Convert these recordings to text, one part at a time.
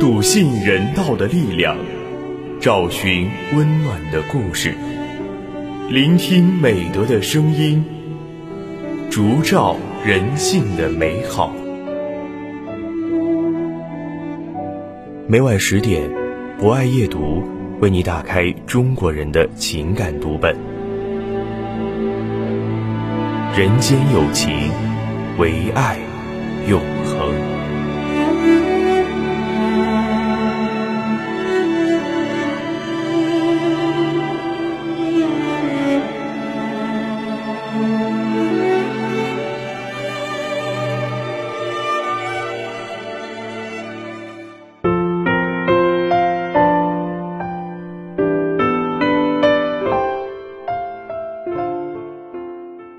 笃信人道的力量，找寻温暖的故事，聆听美德的声音，烛照人性的美好。每晚十点，博爱夜读为你打开中国人的情感读本。人间有情，唯爱永恒。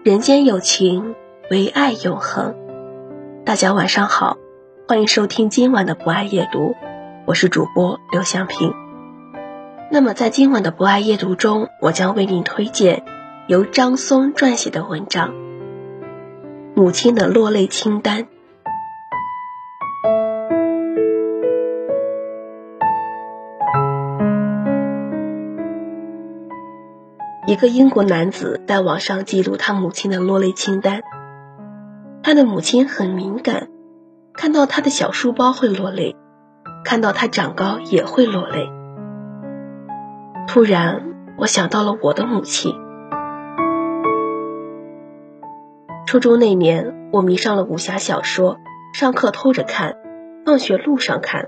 人间有情，唯爱永恒。大家晚上好，欢迎收听今晚的不爱夜读，我是主播刘向平。那么在今晚的不爱夜读中，我将为您推荐由张松撰写的文章《母亲的落泪清单》。一个英国男子在网上记录他母亲的落泪清单。他的母亲很敏感，看到他的小书包会落泪，看到他长高也会落泪。突然，我想到了我的母亲。初中那年，我迷上了武侠小说，上课偷着看，放学路上看，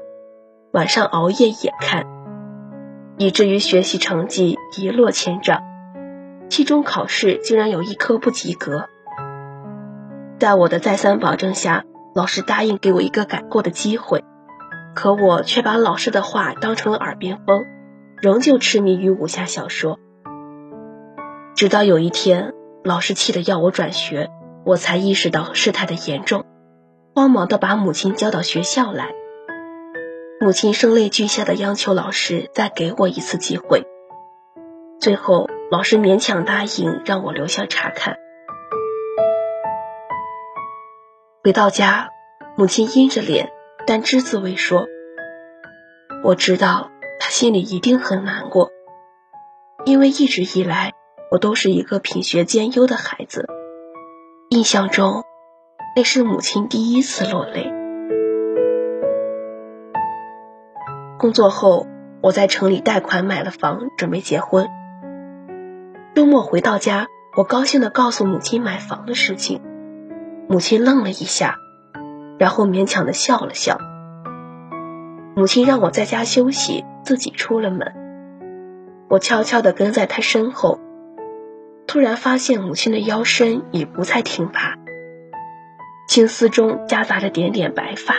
晚上熬夜也看，以至于学习成绩一落千丈。期中考试竟然有一科不及格，在我的再三保证下，老师答应给我一个改过的机会，可我却把老师的话当成了耳边风，仍旧痴迷于武侠小说。直到有一天，老师气得要我转学，我才意识到事态的严重，慌忙的把母亲叫到学校来。母亲声泪俱下的央求老师再给我一次机会，最后。老师勉强答应让我留下查看。回到家，母亲阴着脸，但只字未说。我知道她心里一定很难过，因为一直以来我都是一个品学兼优的孩子。印象中，那是母亲第一次落泪。工作后，我在城里贷款买了房，准备结婚。周末回到家，我高兴地告诉母亲买房的事情。母亲愣了一下，然后勉强地笑了笑。母亲让我在家休息，自己出了门。我悄悄地跟在她身后，突然发现母亲的腰身已不再挺拔，青丝中夹杂着点点白发。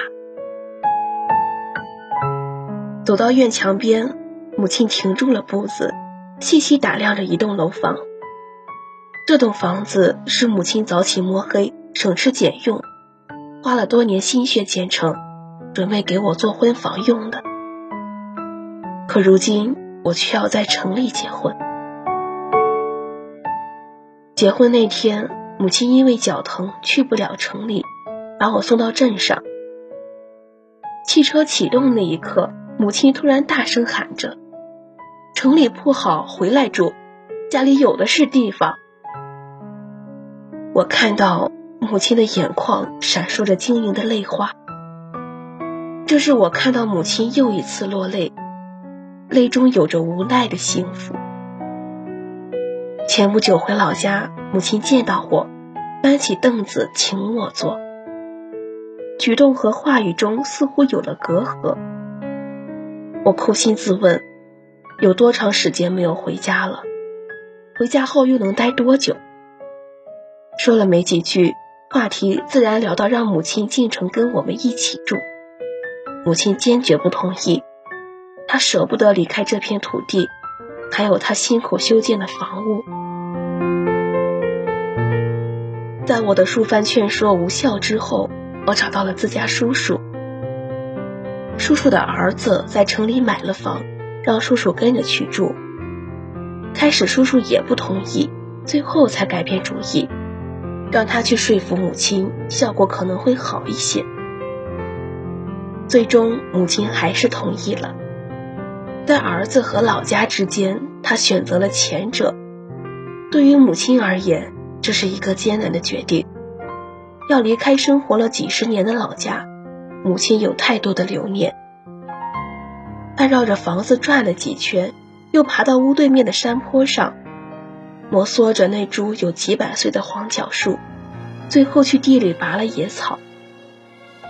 走到院墙边，母亲停住了步子。细细打量着一栋楼房，这栋房子是母亲早起摸黑、省吃俭用，花了多年心血建成，准备给我做婚房用的。可如今我却要在城里结婚。结婚那天，母亲因为脚疼去不了城里，把我送到镇上。汽车启动那一刻，母亲突然大声喊着。城里铺好，回来住，家里有的是地方。我看到母亲的眼眶闪烁着晶莹的泪花，这是我看到母亲又一次落泪，泪中有着无奈的幸福。前不久回老家，母亲见到我，搬起凳子请我坐，举动和话语中似乎有了隔阂。我扪心自问。有多长时间没有回家了？回家后又能待多久？说了没几句，话题自然聊到让母亲进城跟我们一起住。母亲坚决不同意，她舍不得离开这片土地，还有她辛苦修建的房屋。在我的数番劝说无效之后，我找到了自家叔叔。叔叔的儿子在城里买了房。让叔叔跟着去住，开始叔叔也不同意，最后才改变主意，让他去说服母亲，效果可能会好一些。最终，母亲还是同意了。在儿子和老家之间，他选择了前者。对于母亲而言，这是一个艰难的决定。要离开生活了几十年的老家，母亲有太多的留念。他绕着房子转了几圈，又爬到屋对面的山坡上，摩挲着那株有几百岁的黄角树，最后去地里拔了野草。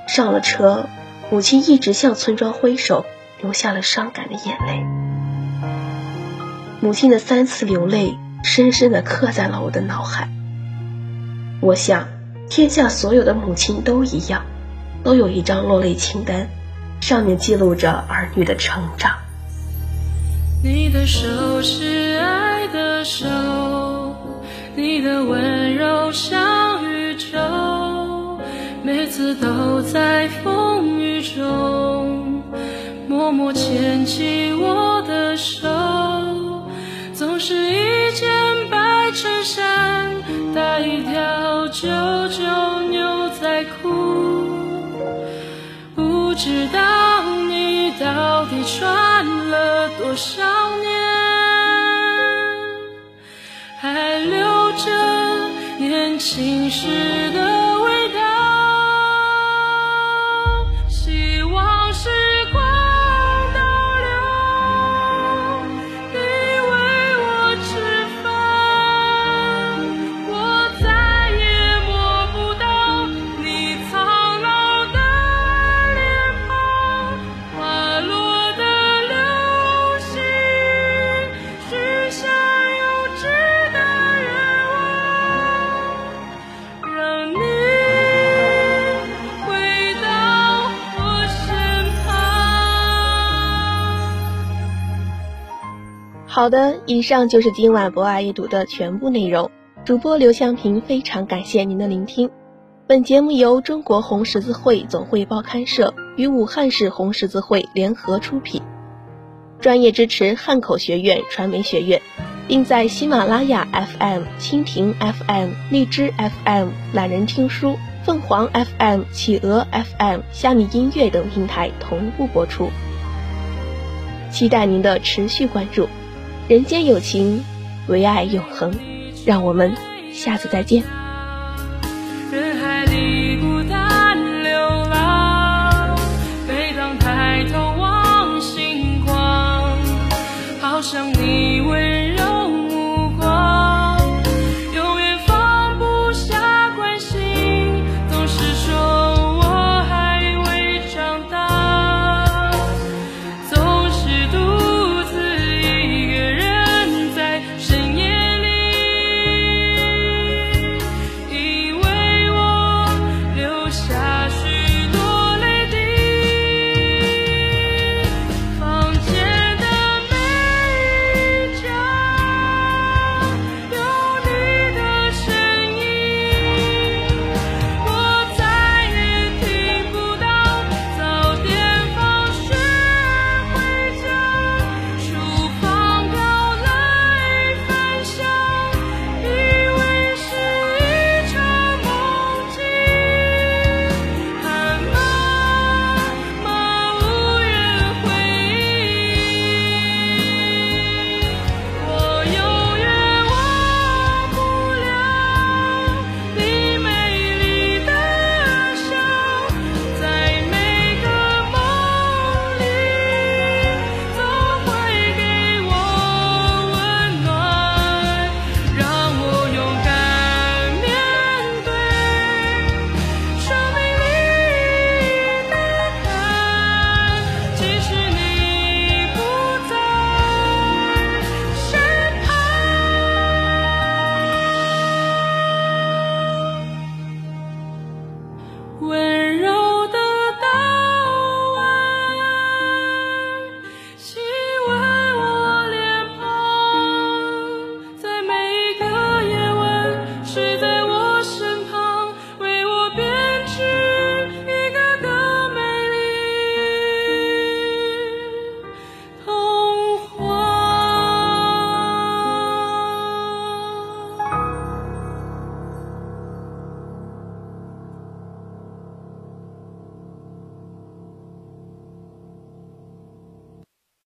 上了车。母亲一直向村庄挥手，流下了伤感的眼泪。母亲的三次流泪，深深地刻在了我的脑海。我想，天下所有的母亲都一样，都有一张落泪清单，上面记录着儿女的成长。你的手是爱的手，你的温柔像宇宙，每次都在风雨。中默默牵起我知道你到底穿了多少年，还留着年轻时好的，以上就是今晚博爱阅读的全部内容。主播刘向平非常感谢您的聆听。本节目由中国红十字会总会报刊社与武汉市红十字会联合出品，专业支持汉口学院传媒学院，并在喜马拉雅 FM、蜻蜓 FM、荔枝 FM、懒人听书、凤凰 FM、企鹅 FM、虾米音乐等平台同步播出。期待您的持续关注。人间有情，唯爱永恒。让我们下次再见。人海里孤单流浪，每当抬头望星光，好像你为。